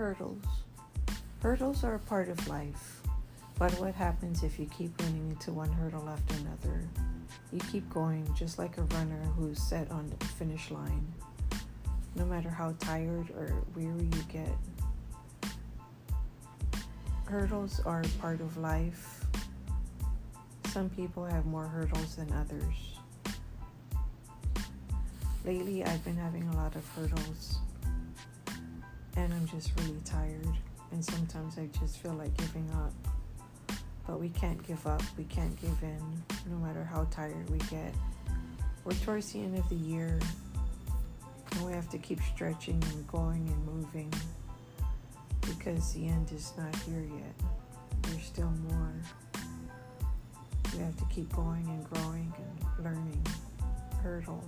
hurdles. Hurdles are a part of life, but what happens if you keep running into one hurdle after another? You keep going just like a runner who's set on the finish line. No matter how tired or weary you get, hurdles are part of life. Some people have more hurdles than others. Lately, I've been having a lot of hurdles, and I'm just really tired. And sometimes I just feel like giving up. But we can't give up, we can't give in, no matter how tired we get. We're towards the end of the year, and we have to keep stretching and going and moving because the end is not here yet. There's still more. We have to keep going and growing and learning hurdles.